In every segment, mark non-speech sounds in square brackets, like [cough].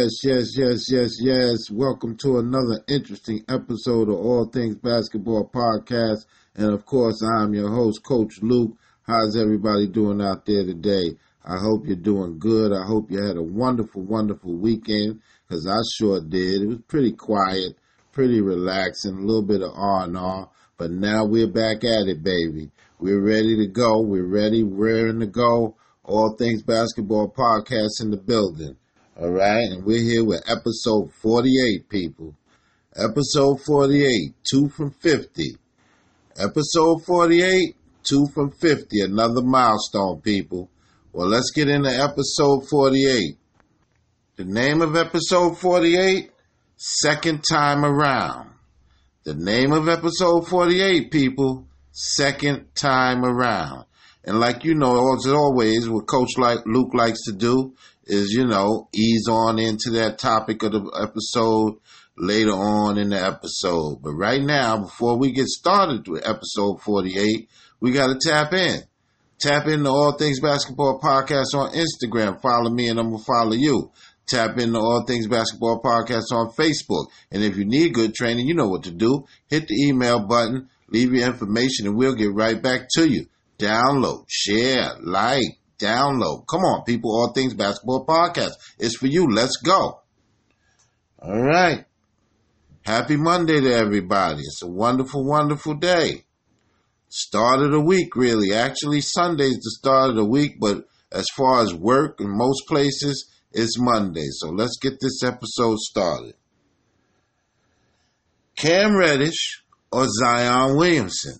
Yes, yes, yes, yes, yes. Welcome to another interesting episode of All Things Basketball Podcast. And of course, I'm your host, Coach Luke. How's everybody doing out there today? I hope you're doing good. I hope you had a wonderful, wonderful weekend because I sure did. It was pretty quiet, pretty relaxing, a little bit of R&R. But now we're back at it, baby. We're ready to go. We're ready, raring to go. All Things Basketball Podcast in the building. All right, and we're here with episode 48, people. Episode 48, 2 from 50. Episode 48, 2 from 50, another milestone, people. Well, let's get into episode 48. The name of episode 48, Second Time Around. The name of episode 48, people, Second Time Around. And like you know, as always, what Coach like Luke likes to do is, you know, ease on into that topic of the episode later on in the episode. But right now, before we get started with episode 48, we got to tap in. Tap into All Things Basketball Podcast on Instagram. Follow me and I'm going to follow you. Tap into All Things Basketball Podcast on Facebook. And if you need good training, you know what to do. Hit the email button, leave your information, and we'll get right back to you. Download, share, like, download. Come on, people. All Things Basketball Podcast. It's for you. Let's go. All right. Happy Monday to everybody. It's a wonderful, wonderful day. Start of the week, really. Actually, Sunday's the start of the week, but as far as work in most places, it's Monday. So let's get this episode started. Cam Reddish or Zion Williamson?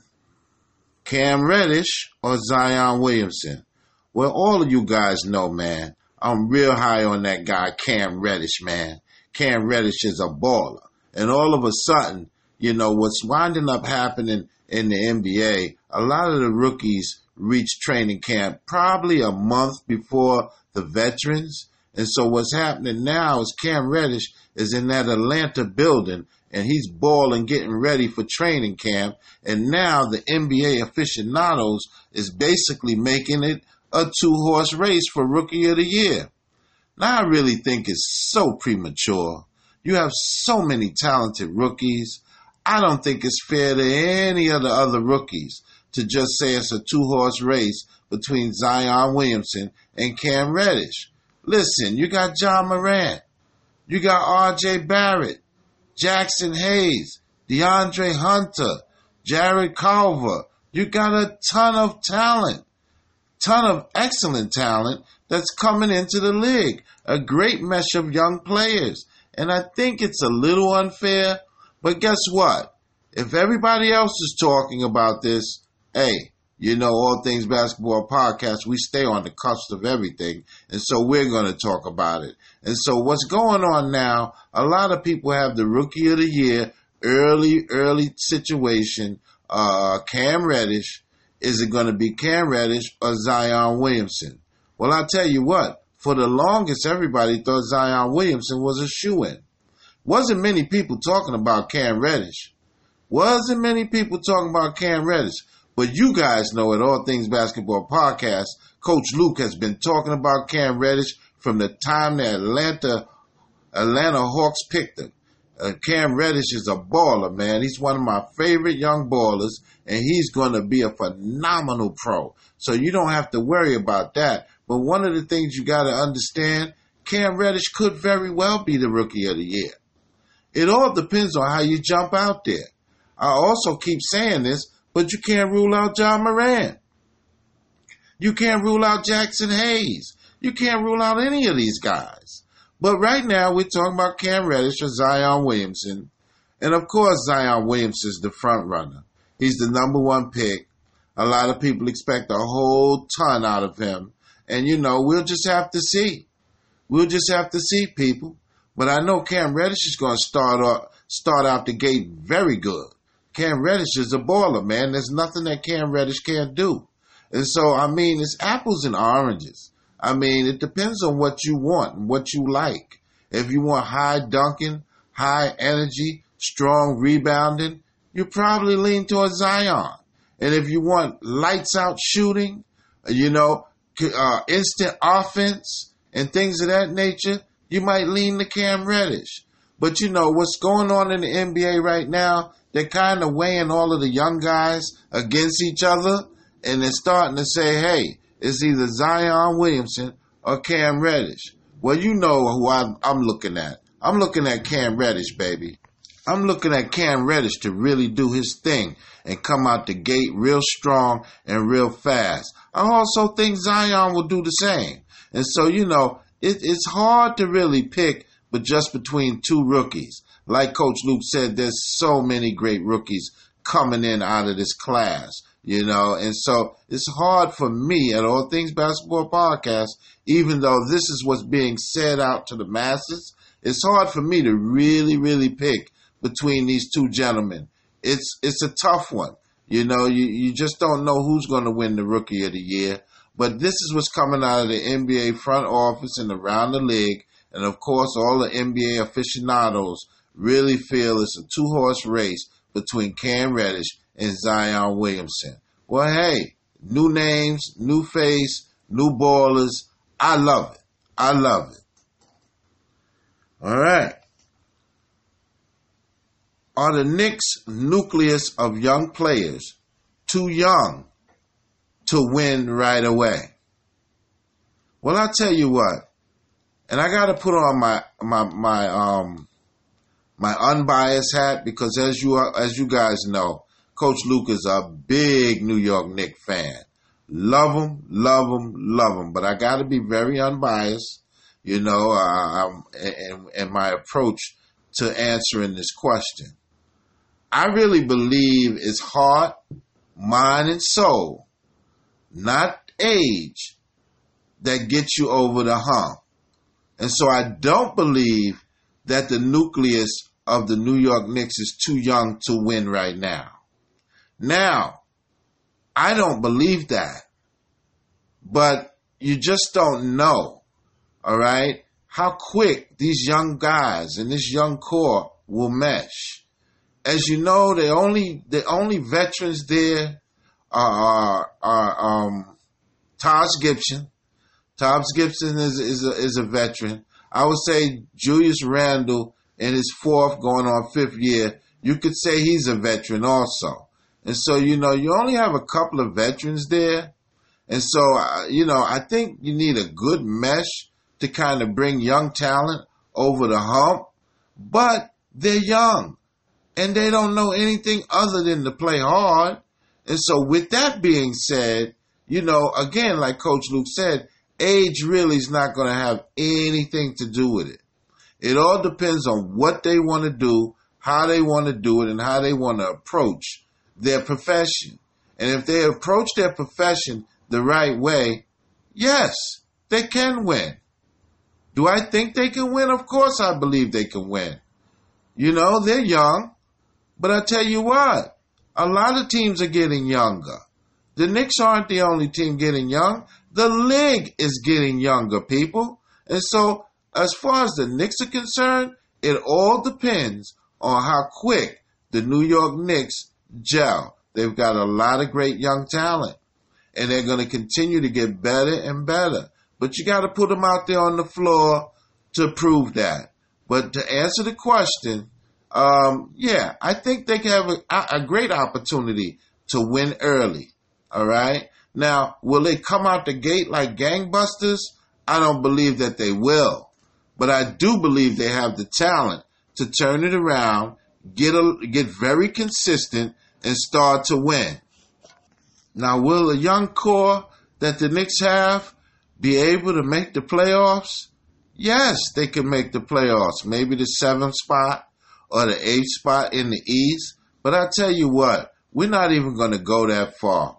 Cam Reddish or Zion Williamson? Well, all of you guys know, man, I'm real high on that guy, Cam Reddish, man. Cam Reddish is a baller. And all of a sudden, you know, what's winding up happening in the NBA, a lot of the rookies reach training camp probably a month before the veterans. And so what's happening now is Cam Reddish is in that Atlanta building and he's balling, getting ready for training camp. And now the NBA aficionados is basically making it a two horse race for Rookie of the Year. Now, I really think it's so premature. You have so many talented rookies. I don't think it's fair to any of the other rookies to just say it's a two horse race between Zion Williamson and Cam Reddish. Listen, you got Ja Morant, you got RJ Barrett, Jaxson Hayes, DeAndre Hunter, Jarrett Culver. You got a ton of talent ton of excellent talent that's coming into the league. A great mesh of young players. And I think it's a little unfair, but guess what? If everybody else is talking about this, hey, you know, All Things Basketball Podcast, we stay on the cusp of everything. And so we're going to talk about it. And so what's going on now, a lot of people have the Rookie of the Year, early, early situation, uh, Cam Reddish, is it going to be Cam Reddish or Zion Williamson? Well, I'll tell you what, for the longest, everybody thought Zion Williamson was a shoe in. Wasn't many people talking about Cam Reddish. Wasn't many people talking about Cam Reddish. But you guys know at All Things Basketball Podcast, Coach Luke has been talking about Cam Reddish from the time the Atlanta Atlanta Hawks picked him. Uh, Cam Reddish is a baller, man. He's one of my favorite young ballers, and he's going to be a phenomenal pro. So you don't have to worry about that. But one of the things you got to understand, Cam Reddish could very well be the rookie of the year. It all depends on how you jump out there. I also keep saying this, but you can't rule out Ja Morant. You can't rule out Jaxson Hayes. You can't rule out any of these guys. But right now, we're talking about Cam Reddish or Zion Williamson. And of course, Zion Williamson is the front runner. He's the number one pick. A lot of people expect a whole ton out of him. And, you know, we'll just have to see. We'll just have to see, people. But I know Cam Reddish is going to start out, start out the gate very good. Cam Reddish is a baller, man. There's nothing that Cam Reddish can't do. And so, I mean, it's apples and oranges. I mean, it depends on what you want and what you like. If you want high dunking, high energy, strong rebounding, you probably lean towards Zion. And if you want lights out shooting, you know, uh, instant offense and things of that nature, you might lean to Cam Reddish. But you know what's going on in the NBA right now? They're kind of weighing all of the young guys against each other, and they're starting to say, "Hey, it's either Zion Williamson or Cam Reddish." Well, you know who I'm, I'm looking at. I'm looking at Cam Reddish, baby. I'm looking at Cam Reddish to really do his thing and come out the gate real strong and real fast. I also think Zion will do the same. And so, you know, it, it's hard to really pick, but just between two rookies. Like Coach Luke said, there's so many great rookies coming in out of this class, you know, and so it's hard for me at All Things Basketball Podcast, even though this is what's being said out to the masses, it's hard for me to really, really pick between these two gentlemen. It's it's a tough one. You know, you, you just don't know who's going to win the Rookie of the Year. But this is what's coming out of the NBA front office and around the league. And of course, all the NBA aficionados really feel it's a two horse race between Cam Reddish and Zion Williamson. Well, hey, new names, new face, new ballers. I love it. I love it. All right. Are the Knicks' nucleus of young players too young to win right away? Well, I tell you what, and I got to put on my my my um my unbiased hat because as you are, as you guys know, Coach Luke is a big New York Knicks fan. Love him, love him, love him. But I got to be very unbiased, you know, uh, and, and my approach to answering this question. I really believe it's heart, mind, and soul, not age, that gets you over the hump. And so I don't believe that the nucleus of the New York Knicks is too young to win right now. Now, I don't believe that. But you just don't know, all right, how quick these young guys and this young core will mesh as you know, the only the only veterans there are, are, um, Taj Gibson. Taj Gibson is is a, is a veteran. I would say Julius Randle in his fourth, going on fifth year. You could say he's a veteran also. And so, you know, you only have a couple of veterans there. And so, uh, you know, I think you need a good mesh to kind of bring young talent over the hump, but they're young and they don't know anything other than to play hard. And so, with that being said, you know, again, like Coach Luke said, age really is not going to have anything to do with it. It all depends on what they want to do, how they want to do it, and how they want to approach their profession. And if they approach their profession the right way, yes, they can win. Do I think they can win? Of course, I believe they can win. You know, they're young. But I tell you what, a lot of teams are getting younger. The Knicks aren't the only team getting young. The league is getting younger, people. And so, as far as the Knicks are concerned, it all depends on how quick the New York Knicks gel. They've got a lot of great young talent, and they're going to continue to get better and better. But you got to put them out there on the floor to prove that. But to answer the question, um, yeah, I think they can have a, a great opportunity to win early. All right. Now, will they come out the gate like gangbusters? I don't believe that they will, but I do believe they have the talent to turn it around, get a, get very consistent, and start to win. Now, will a young core that the Knicks have be able to make the playoffs? Yes, they can make the playoffs. Maybe the seventh spot, or the eighth spot in the East. But I tell you what, we're not even going to go that far.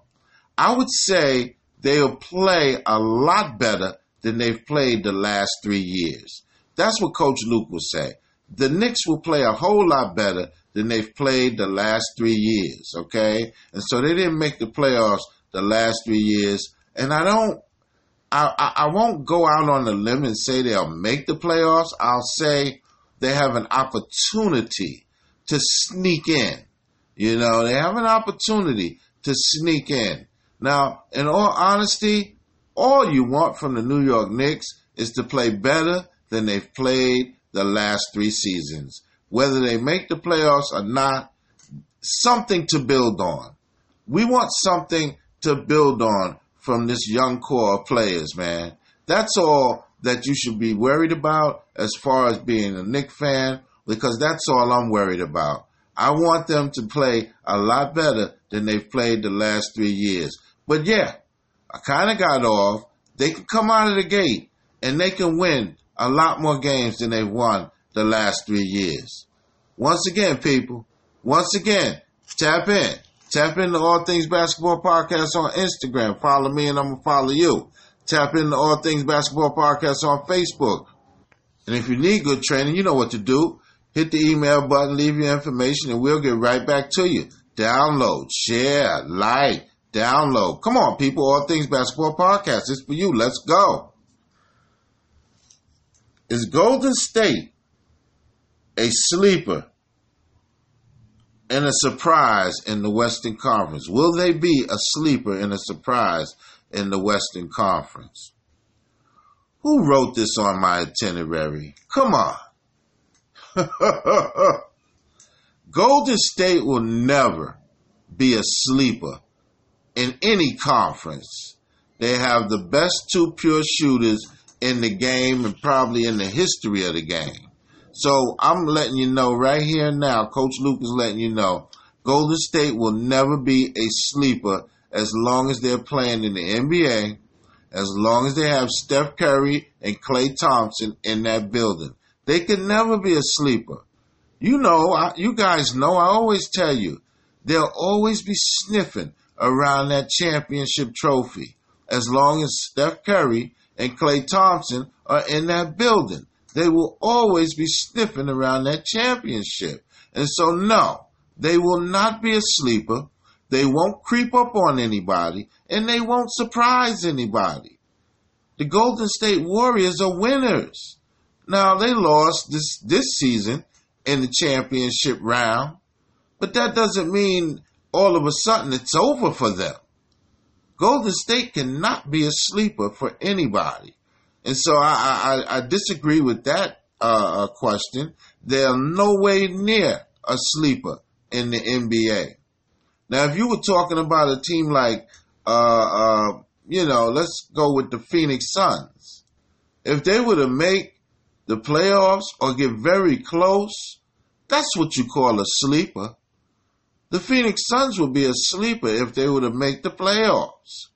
I would say they'll play a lot better than they've played the last three years. That's what Coach Luke will say. The Knicks will play a whole lot better than they've played the last three years, okay? And so they didn't make the playoffs the last three years. And I don't, I, I, won't go out on a limb and say they'll make the playoffs. I'll say they have an opportunity to sneak in. You know, they have an opportunity to sneak in. Now, in all honesty, all you want from the New York Knicks is to play better, than they've played the last three seasons. Whether they make the playoffs or not, something to build on. We want something to build on from this young core of players, man. That's all that you should be worried about as far as being a Knick fan, because that's all I'm worried about. I want them to play a lot better than they've played the last three years. But yeah, I kind of got off. They can come out of the gate and they can win a lot more games than they've won the last three years. Once again, people, once again, tap in. Tap into All Things Basketball Podcast on Instagram. Follow me and I'm going to follow you. Tap into All Things Basketball Podcast on Facebook. And if you need good training, you know what to do. Hit the email button, leave your information, and we'll get right back to you. Download, share, like, download. Come on, people. All Things Basketball Podcast. It's for you. Let's go. Is Golden State a sleeper and a surprise in the Western Conference? Will they be a sleeper and a surprise in the Western Conference? Who wrote this on my itinerary? Come on. [laughs] Golden State will never be a sleeper in any conference. They have the best two pure shooters in the game and probably in the history of the game. So I'm letting you know right here now, Coach Luke is letting you know, Golden State will never be a sleeper as long as they're playing in the NBA, as long as they have Steph Curry and Klay Thompson in that building. They can never be a sleeper. You know, I, you guys know, I always tell you, they'll always be sniffing around that championship trophy as long as Steph Curry and Klay Thompson are in that building. They will always be sniffing around that championship. And so, no, they will not be a sleeper. They won't creep up on anybody and they won't surprise anybody. The Golden State Warriors are winners. Now they lost this this season in the championship round, but that doesn't mean all of a sudden it's over for them. Golden State cannot be a sleeper for anybody, and so I I, I disagree with that uh, uh question. They're no way near a sleeper in the NBA. Now, if you were talking about a team like, uh, uh, you know, let's go with the Phoenix Suns. If they were to make the playoffs or get very close, that's what you call a sleeper. The Phoenix Suns would be a sleeper if they were to make the playoffs.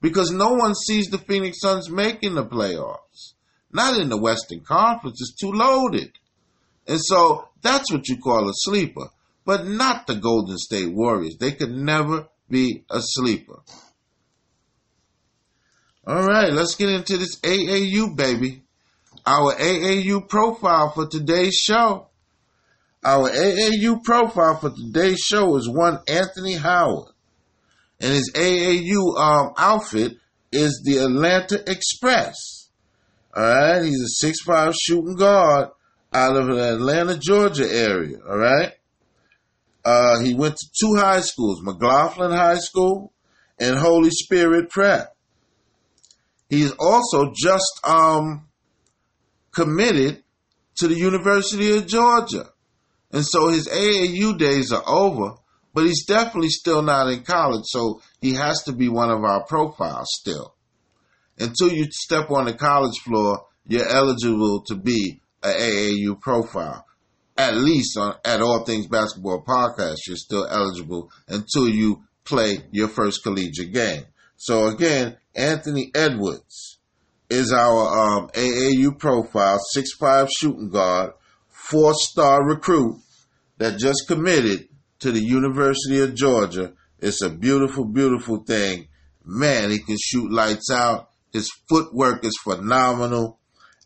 Because no one sees the Phoenix Suns making the playoffs. Not in the Western Conference, it's too loaded. And so that's what you call a sleeper. But not the Golden State Warriors. They could never be a sleeper. All right, let's get into this AAU, baby our AAU profile for today's show. Our AAU profile for today's show is one Anthony Howard. And his AAU um, outfit is the Atlanta Express. All right, he's a six-five shooting guard out of the Atlanta, Georgia area. All right, uh, he went to two high schools, McLaughlin High School and Holy Spirit Prep. He's also just um, committed to the University of Georgia. And so his AAU days are over, but he's definitely still not in college, so he has to be one of our profiles still. Until you step on the college floor, you're eligible to be an AAU profile. At least on at All Things Basketball Podcast, you're still eligible until you play your first collegiate game. So again, Anthony Edwards is our um, AAU profile, six-five shooting guard, four star recruit that just committed to the University of Georgia. It's a beautiful, beautiful thing. Man, he can shoot lights out. His footwork is phenomenal.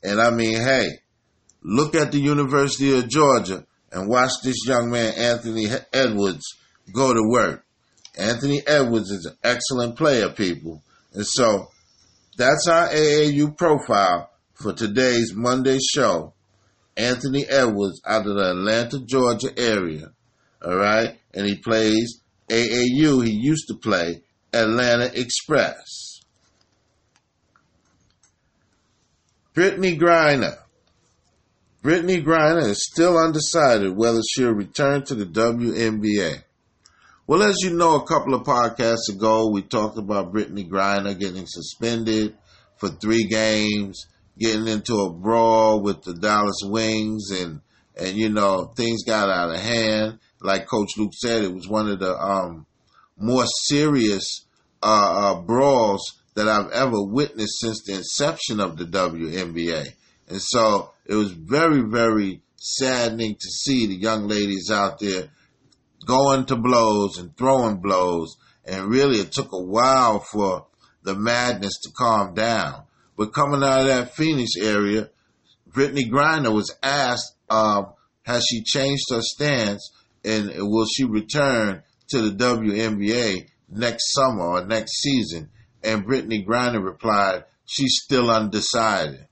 And I mean, hey, look at the University of Georgia and watch this young man, Anthony Edwards, go to work. Anthony Edwards is an excellent player, people. And so that's our AAU profile for today's Monday show. Anthony Edwards out of the Atlanta, Georgia area. All right. And he plays AAU. He used to play Atlanta Express. Brittney Griner Brittney Griner is still undecided whether she'll return to the WNBA. Well, as you know, a couple of podcasts ago, we talked about Brittney Griner getting suspended for three games, getting into a brawl with the Dallas Wings, and and you know things got out of hand. Like Coach Luke said, it was one of the um, more serious uh, uh, brawls that I've ever witnessed since the inception of the WNBA. And so it was very, very saddening to see the young ladies out there going to blows and throwing blows. And really, it took a while for the madness to calm down. But coming out of that Phoenix area, Brittney Griner was asked, um, has she changed her stance and will she return to the WNBA next summer or next season? And Brittney Griner replied, she's still undecided.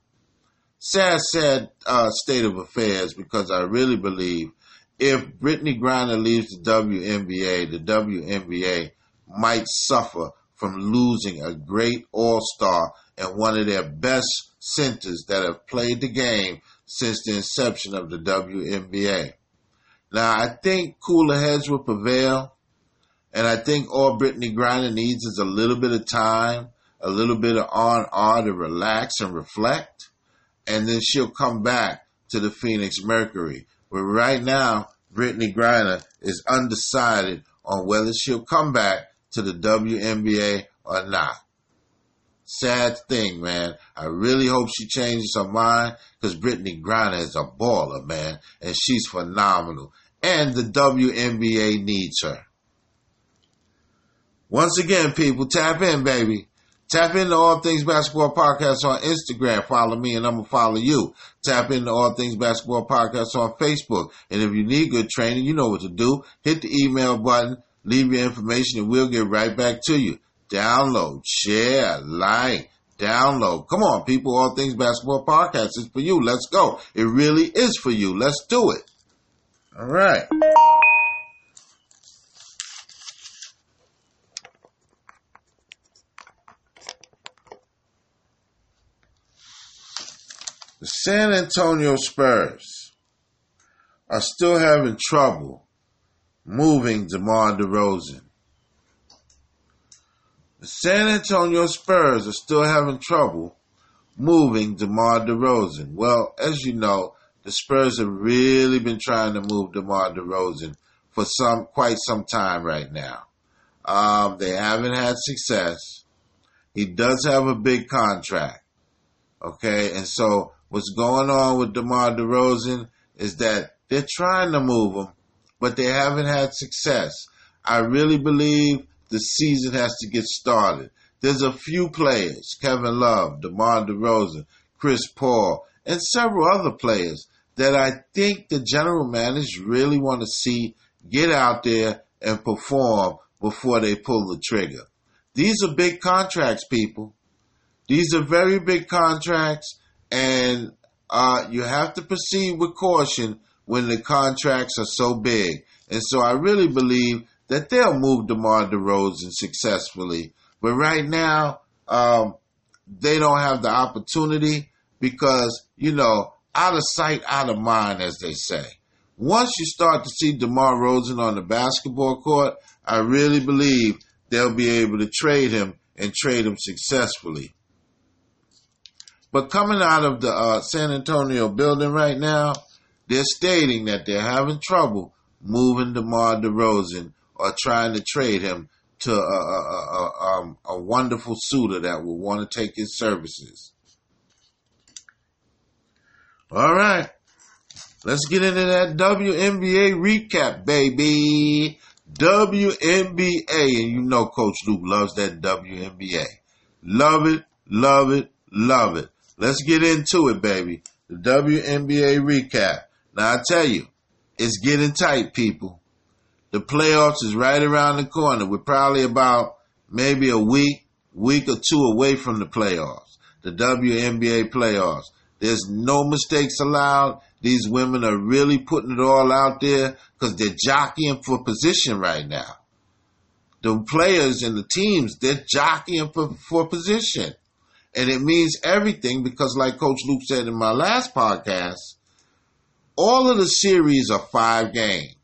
Sad, sad uh, state of affairs because I really believe if Brittany Griner leaves the WNBA, the WNBA might suffer from losing a great all-star and one of their best centers that have played the game since the inception of the WNBA. Now, I think cooler heads will prevail. And I think all Brittney Griner needs is a little bit of time, a little bit of on R to relax and reflect, and then she'll come back to the Phoenix Mercury. But right now, Brittney Griner is undecided on whether she'll come back to the WNBA or not. Sad thing, man. I really hope she changes her mind because Brittney Griner is a baller, man, and she's phenomenal. And the WNBA needs her. Once again, people, tap in, baby. Tap into All Things Basketball Podcast on Instagram. Follow me and I'm going to follow you. Tap into All Things Basketball Podcast on Facebook. And if you need good training, you know what to do. Hit the email button, leave your information, and we'll get right back to you. Download, share, like, download. Come on, people. All Things Basketball Podcast is for you. Let's go. It really is for you. Let's do it. All right. The San Antonio Spurs are still having trouble moving DeMar DeRozan. The San Antonio Spurs are still having trouble moving DeMar DeRozan. Well, as you know, the Spurs have really been trying to move DeMar DeRozan for some quite some time right now. Um, they haven't had success. He does have a big contract. Okay, and so what's going on with DeMar DeRozan is that they're trying to move him, but they haven't had success. I really believe the season has to get started. There's a few players, Kevin Love, DeMar DeRozan, Chris Paul, and several other players that I think the general managers really want to see get out there and perform before they pull the trigger. These are big contracts, people. These are very big contracts, and uh, you have to proceed with caution when the contracts are so big. And so I really believe that they'll move DeMar DeRozan successfully. But right now, um, they don't have the opportunity because, you know, out of sight, out of mind, as they say. Once you start to see DeMar DeRozan on the basketball court, I really believe they'll be able to trade him and trade him successfully. But coming out of the uh, San Antonio building right now, they're stating that they're having trouble moving DeMar DeRozan or trying to trade him to a, a, a, um, a wonderful suitor that will want to take his services. All right. Let's get into that WNBA recap, baby. WNBA. And you know Coach Luke loves that WNBA. Love it, love it, love it. Let's get into it, baby. The WNBA recap. Now I tell you, it's getting tight, people. The playoffs is right around the corner. We're probably about maybe a week, week or two away from the playoffs. The WNBA playoffs. There's no mistakes allowed. These women are really putting it all out there because they're jockeying for position right now. The players and the teams, they're jockeying for, for position. And it means everything because, like Coach Luke said in my last podcast, all of the series are five games.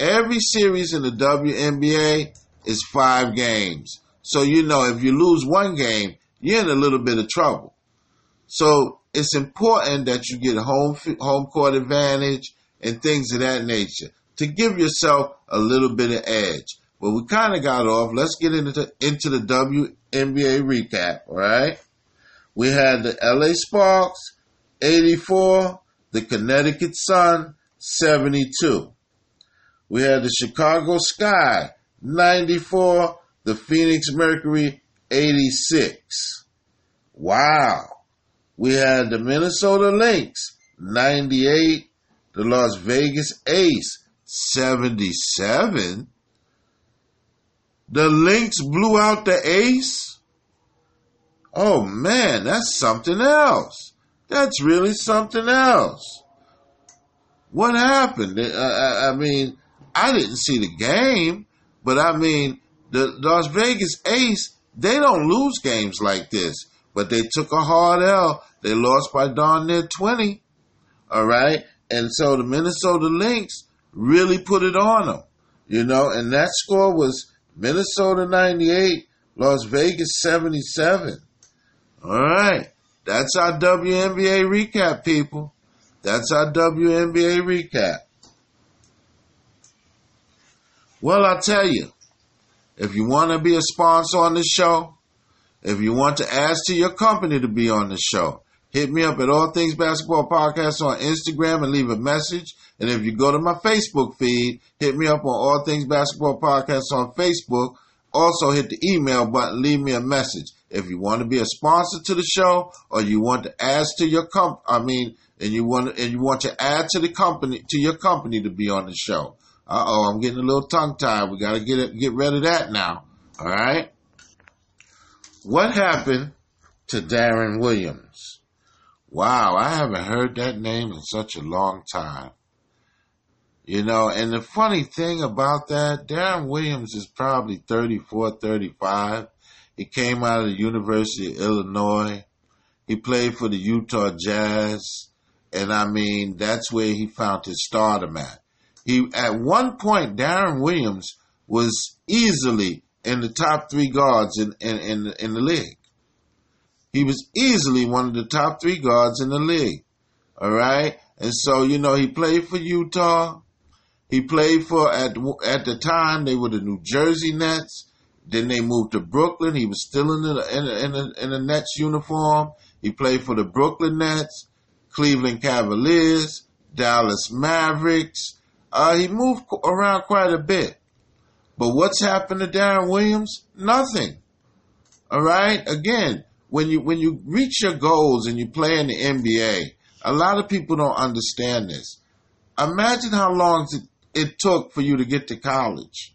Every series in the WNBA is five games. So, you know, if you lose one game, you're in a little bit of trouble. So it's important that you get home, home court advantage and things of that nature to give yourself a little bit of edge. But we kind of got off. Let's get into, into the WNBA recap, all right? We had the LA Sparks, 84, the Connecticut Sun, 72. We had the Chicago Sky, 94, the Phoenix Mercury, 86. Wow. We had the Minnesota Lynx, 98, the Las Vegas Ace, 77. The Lynx blew out the Ace? Oh man, that's something else. That's really something else. What happened? Uh, I, I, mean, I didn't see the game, but I mean, the Las Vegas Ace, they don't lose games like this, but they took a hard L. They lost by darn near 20. All right. And so the Minnesota Lynx really put it on them, you know, and that score was Minnesota 98, Las Vegas 77. All right. That's our WNBA recap, people. That's our WNBA recap. Well, I tell you, if you want to be a sponsor on the show, if you want to ask to your company to be on the show, hit me up at All Things Basketball Podcast on Instagram and leave a message. And if you go to my Facebook feed, hit me up on All Things Basketball Podcast on Facebook. Also hit the email button, leave me a message. If you want to be a sponsor to the show or you want to add to your comp, I mean, and you want and you want to add to the company to your company to be on the show. Uh oh, I'm getting a little tongue tied. We got to get it, get rid of that now. All right. What happened to Deron Williams? Wow, I haven't heard that name in such a long time. You know, and the funny thing about that, Deron Williams is probably 34, 35. He came out of the University of Illinois. He played for the Utah Jazz. And I mean, that's where he found his stardom at. He, at one point, Deron Williams was easily in the top three guards in, in, in, in the league. He was easily one of the top three guards in the league. All right. And so, you know, he played for Utah. He played for, at, at the time, they were the New Jersey Nets. Then they moved to Brooklyn. He was still in the in the, in the, in the Nets uniform. He played for the Brooklyn Nets, Cleveland Cavaliers, Dallas Mavericks. Uh, he moved around quite a bit. But what's happened to Deron Williams? Nothing. All right. Again, when you when you reach your goals and you play in the NBA, a lot of people don't understand this. Imagine how long it, it took for you to get to college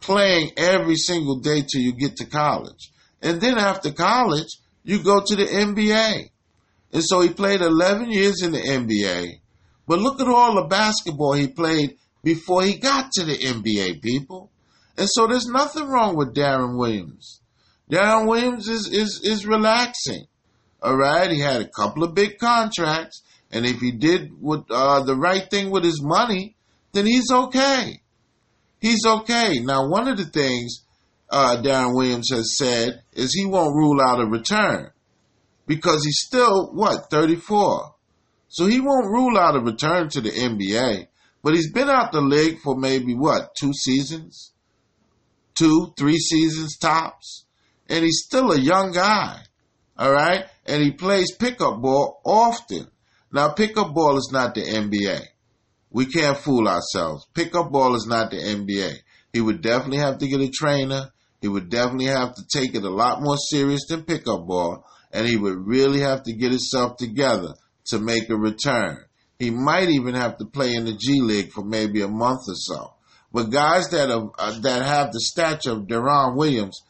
playing every single day till you get to college. And then after college, you go to the NBA. And so he played 11 years in the NBA. But look at all the basketball he played before he got to the NBA, people. And so there's nothing wrong with Deron Williams. Deron Williams is, is, is relaxing. All right. He had a couple of big contracts. And if he did what, uh, the right thing with his money, then he's okay he's okay. Now, one of the things uh, Deron Williams has said is he won't rule out a return because he's still, what, 34. So he won't rule out a return to the NBA, but he's been out the league for maybe, what, two seasons? Two, three seasons tops? And he's still a young guy, all right? And he plays pickup ball often. Now, pickup ball is not the NBA. We can't fool ourselves. Pickup ball is not the NBA. He would definitely have to get a trainer. He would definitely have to take it a lot more serious than pickup ball, and he would really have to get himself together to make a return. He might even have to play in the G League for maybe a month or so. But guys that have, uh, that have the stature of Deron Williams,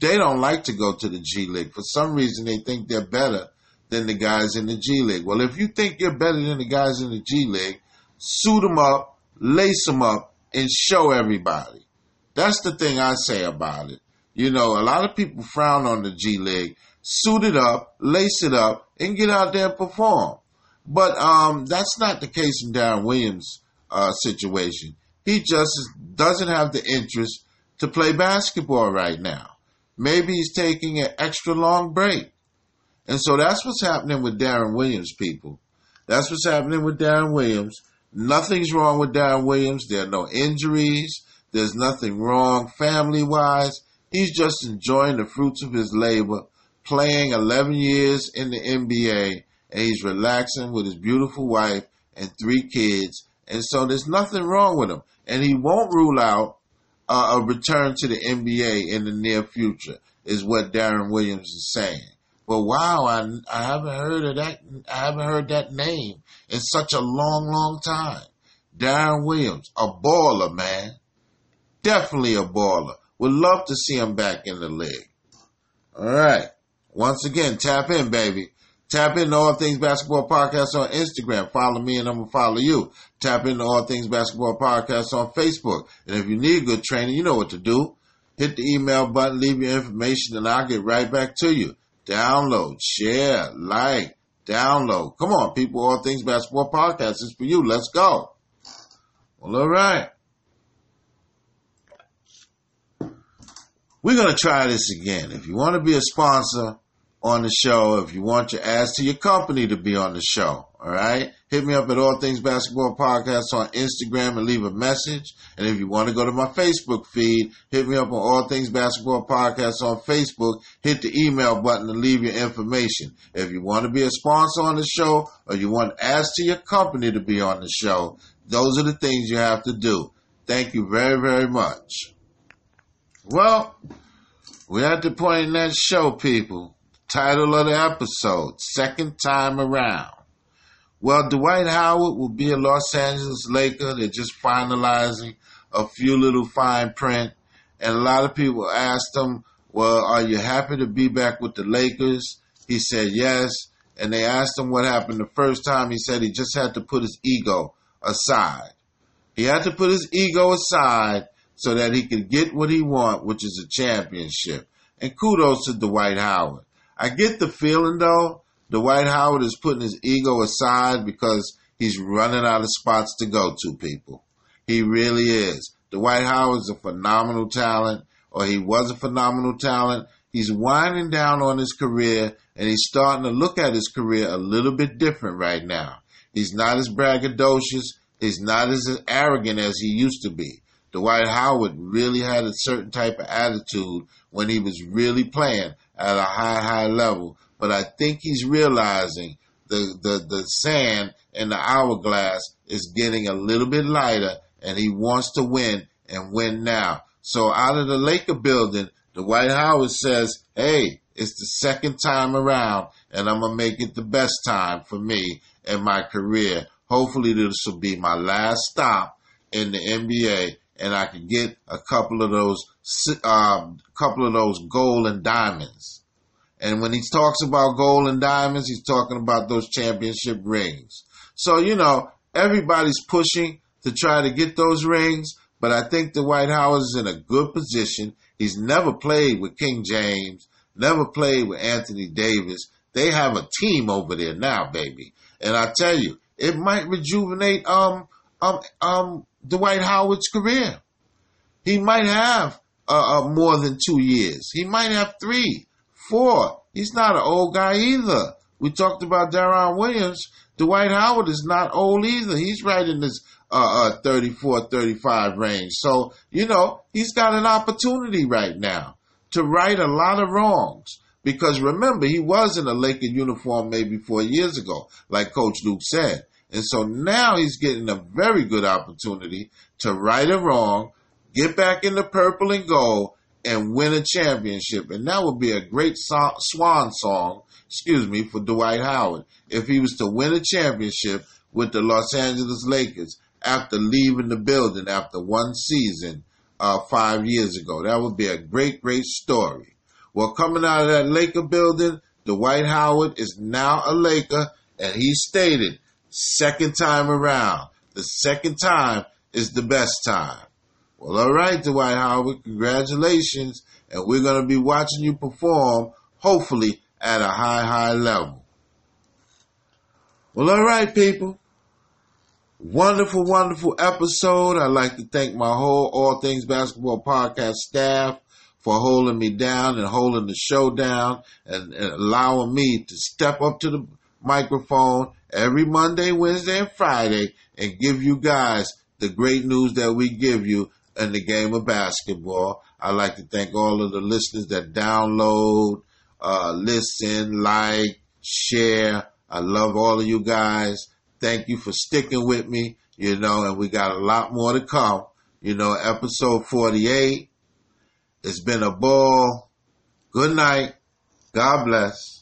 they don't like to go to the G League. For some reason, they think they're better than the guys in the G League. Well, if you think you're better than the guys in the G League, suit them up, lace them up, and show everybody. That's the thing I say about it. You know, a lot of people frown on the G League. Suit it up, lace it up, and get out there and perform. But um, that's not the case in Deron Williams' uh, situation. He just doesn't have the interest to play basketball right now. Maybe he's taking an extra long break. And so that's what's happening with Deron Williams, people. That's what's happening with Deron Williams. Nothing's wrong with Deron Williams. There are no injuries. There's nothing wrong family wise. He's just enjoying the fruits of his labor, playing 11 years in the NBA, and he's relaxing with his beautiful wife and three kids. And so there's nothing wrong with him. And he won't rule out uh, a return to the NBA in the near future, is what Deron Williams is saying. But wow, I, I haven't heard of that. I haven't heard that name in such a long, long time. Deron Williams, a baller, man. Definitely a baller. Would love to see him back in the league. All right. Once again, tap in, baby. Tap into All Things Basketball Podcast on Instagram. Follow me and I'm going to follow you. Tap into All Things Basketball Podcast on Facebook. And if you need good training, you know what to do. Hit the email button, leave your information, and I'll get right back to you. Download, share, like, download. Come on, people. All Things Basketball Podcast is for you. Let's go. Well, all right. We're going to try this again. If you want to be a sponsor, on the show. If you want your ads to your company to be on the show, all right? Hit me up at All Things Basketball Podcast on Instagram and leave a message. And if you want to go to my Facebook feed, hit me up on All Things Basketball Podcast on Facebook. Hit the email button and leave your information. If you want to be a sponsor on the show or you want ads to your company to be on the show, those are the things you have to do. Thank you very, very much. Well, we're at the point in that show, people Title of the episode, Second Time Around. Well, Dwight Howard will be a Los Angeles Laker. They're just finalizing a few little fine print. And a lot of people asked him, well, are you happy to be back with the Lakers? He said yes. And they asked him what happened the first time. He said he just had to put his ego aside. He had to put his ego aside so that he could get what he want, which is a championship. And kudos to Dwight Howard. I get the feeling though, Dwight Howard is putting his ego aside because he's running out of spots to go to, people. He really is. Dwight Howard is a phenomenal talent, or he was a phenomenal talent. He's winding down on his career, and he's starting to look at his career a little bit different right now. He's not as braggadocious. He's not as arrogant as he used to be. Dwight Howard really had a certain type of attitude when he was really playing at a high, high level. But I think he's realizing the, the, the sand in the hourglass is getting a little bit lighter and he wants to win and win now. So out of the Laker building, the Dwight Howard says, Hey, it's the second time around and I'm going to make it the best time for me in my career. Hopefully this will be my last stop in the NBA and I can get a couple of those, um, couple of those gold and diamonds. And when he talks about gold and diamonds, he's talking about those championship rings. So, you know, everybody's pushing to try to get those rings, but I think the White House is in a good position. He's never played with King James, never played with Anthony Davis. They have a team over there now, baby. And I tell you, it might rejuvenate um um um Dwight Howard's career. He might have uh, uh, more than two years. He might have three, four. He's not an old guy either. We talked about Deron Williams. Dwight Howard is not old either. He's right in this uh, uh, 34, 35 range. So, you know, he's got an opportunity right now to right a lot of wrongs. Because remember, he was in a Laker uniform maybe four years ago, like Coach Luke said. And so now he's getting a very good opportunity to right a wrong, get back in the purple and gold, and win a championship. And that would be a great so- swan song, excuse me, for Dwight Howard if he was to win a championship with the Los Angeles Lakers after leaving the building after one season uh, five years ago. That would be a great, great story. Well, coming out of that Laker building, Dwight Howard is now a Laker, and he stated second time around. The second time is the best time. Well, all right, Dwight Howard, congratulations. And we're going to be watching you perform, hopefully at a high, high level. Well, all right, people. Wonderful, wonderful episode. I'd like to thank my whole All Things Basketball podcast staff for holding me down and holding the show down and, and allowing me to step up to the microphone every Monday, Wednesday, and Friday and give you guys the great news that we give you in the game of basketball. I'd like to thank all of the listeners that download, uh, listen, like, share. I love all of you guys. Thank you for sticking with me, you know, and we got a lot more to come. You know, episode 48. It's been a ball. Good night. God bless.